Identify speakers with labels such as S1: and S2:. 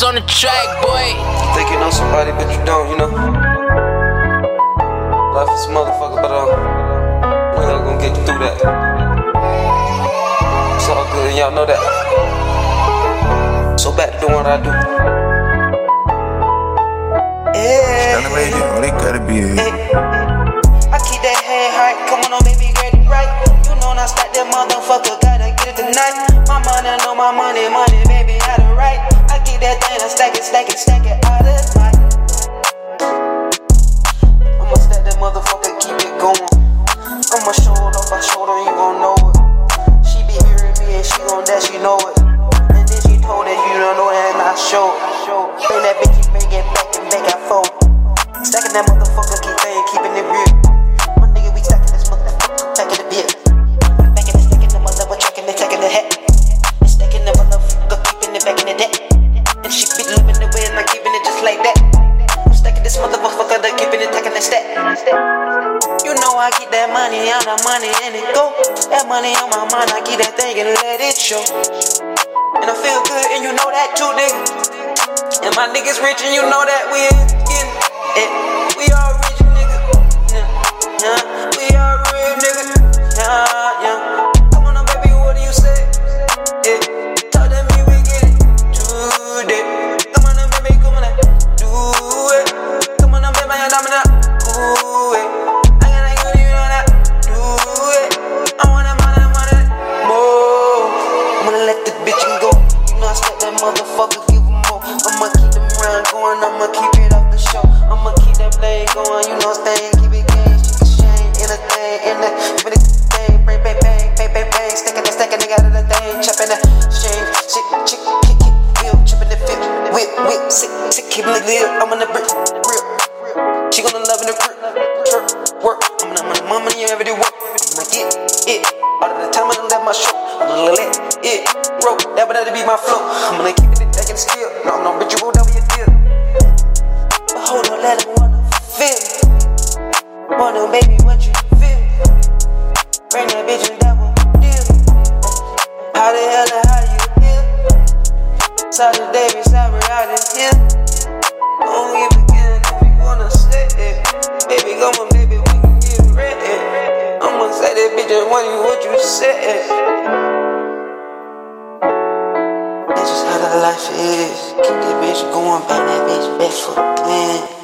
S1: Beats on the track, boy.
S2: You think you know somebody, but you don't, you know? Life is a motherfucker, but um, we all gonna get you through that. It's all good, and y'all know that. So back to doing what I do.
S3: Down the radio, oh, they gotta be here.
S4: I keep that head high, come on, baby, get it right. You know, I stack that motherfucker, gotta get it tonight. My money, know my money, money, baby, it, stack it, stack it out of night. I'ma stack that motherfucker, keep it going. I'ma show it off, I showed you gon' know it. She be hearing me and she gon' that, she know it. The. You know I keep that money, I'm the money and it go. That money on my mind, I keep that thing and let it show. And I feel good and you know that too, nigga. And my niggas rich and you know that we ain't getting it. I'm gonna let the bitch and go. You know I step that motherfucker, give him more. I'ma keep them round going, I'ma keep it off the show. I'ma keep that blade going, you know staying, keep it shake the shame, in the, give it a thing, bang, bang, bang, bang, bang, bang, sticking it, stacking it, out of the thing, chopping the shame, shit, chick, kick, kick, wheel, chipping the fit, whip, whip, sick, sick, keep it lit, I'm on the brick, real. She gonna love in the grip, work. I'm gonna, I'm gonna, mama, you every day work. I'm gonna get it. All of the time, I'm gonna let my show. I'm gonna let it roll. That would be my flow. I'm gonna keep it, taking skill. No, no bitch, you will never your deal. But hold on, let him wanna feel. Wanna, baby, what you feel? Bring that bitch and that will deal. How the hell and how you feel? Sorry, David, sorry, out of here. Don't give a damn if you wanna say it. Baby, come on, baby, we can get ready. I'ma say that bitch and want you what you said. The. Keep that bitch going, bang that bitch back for twin.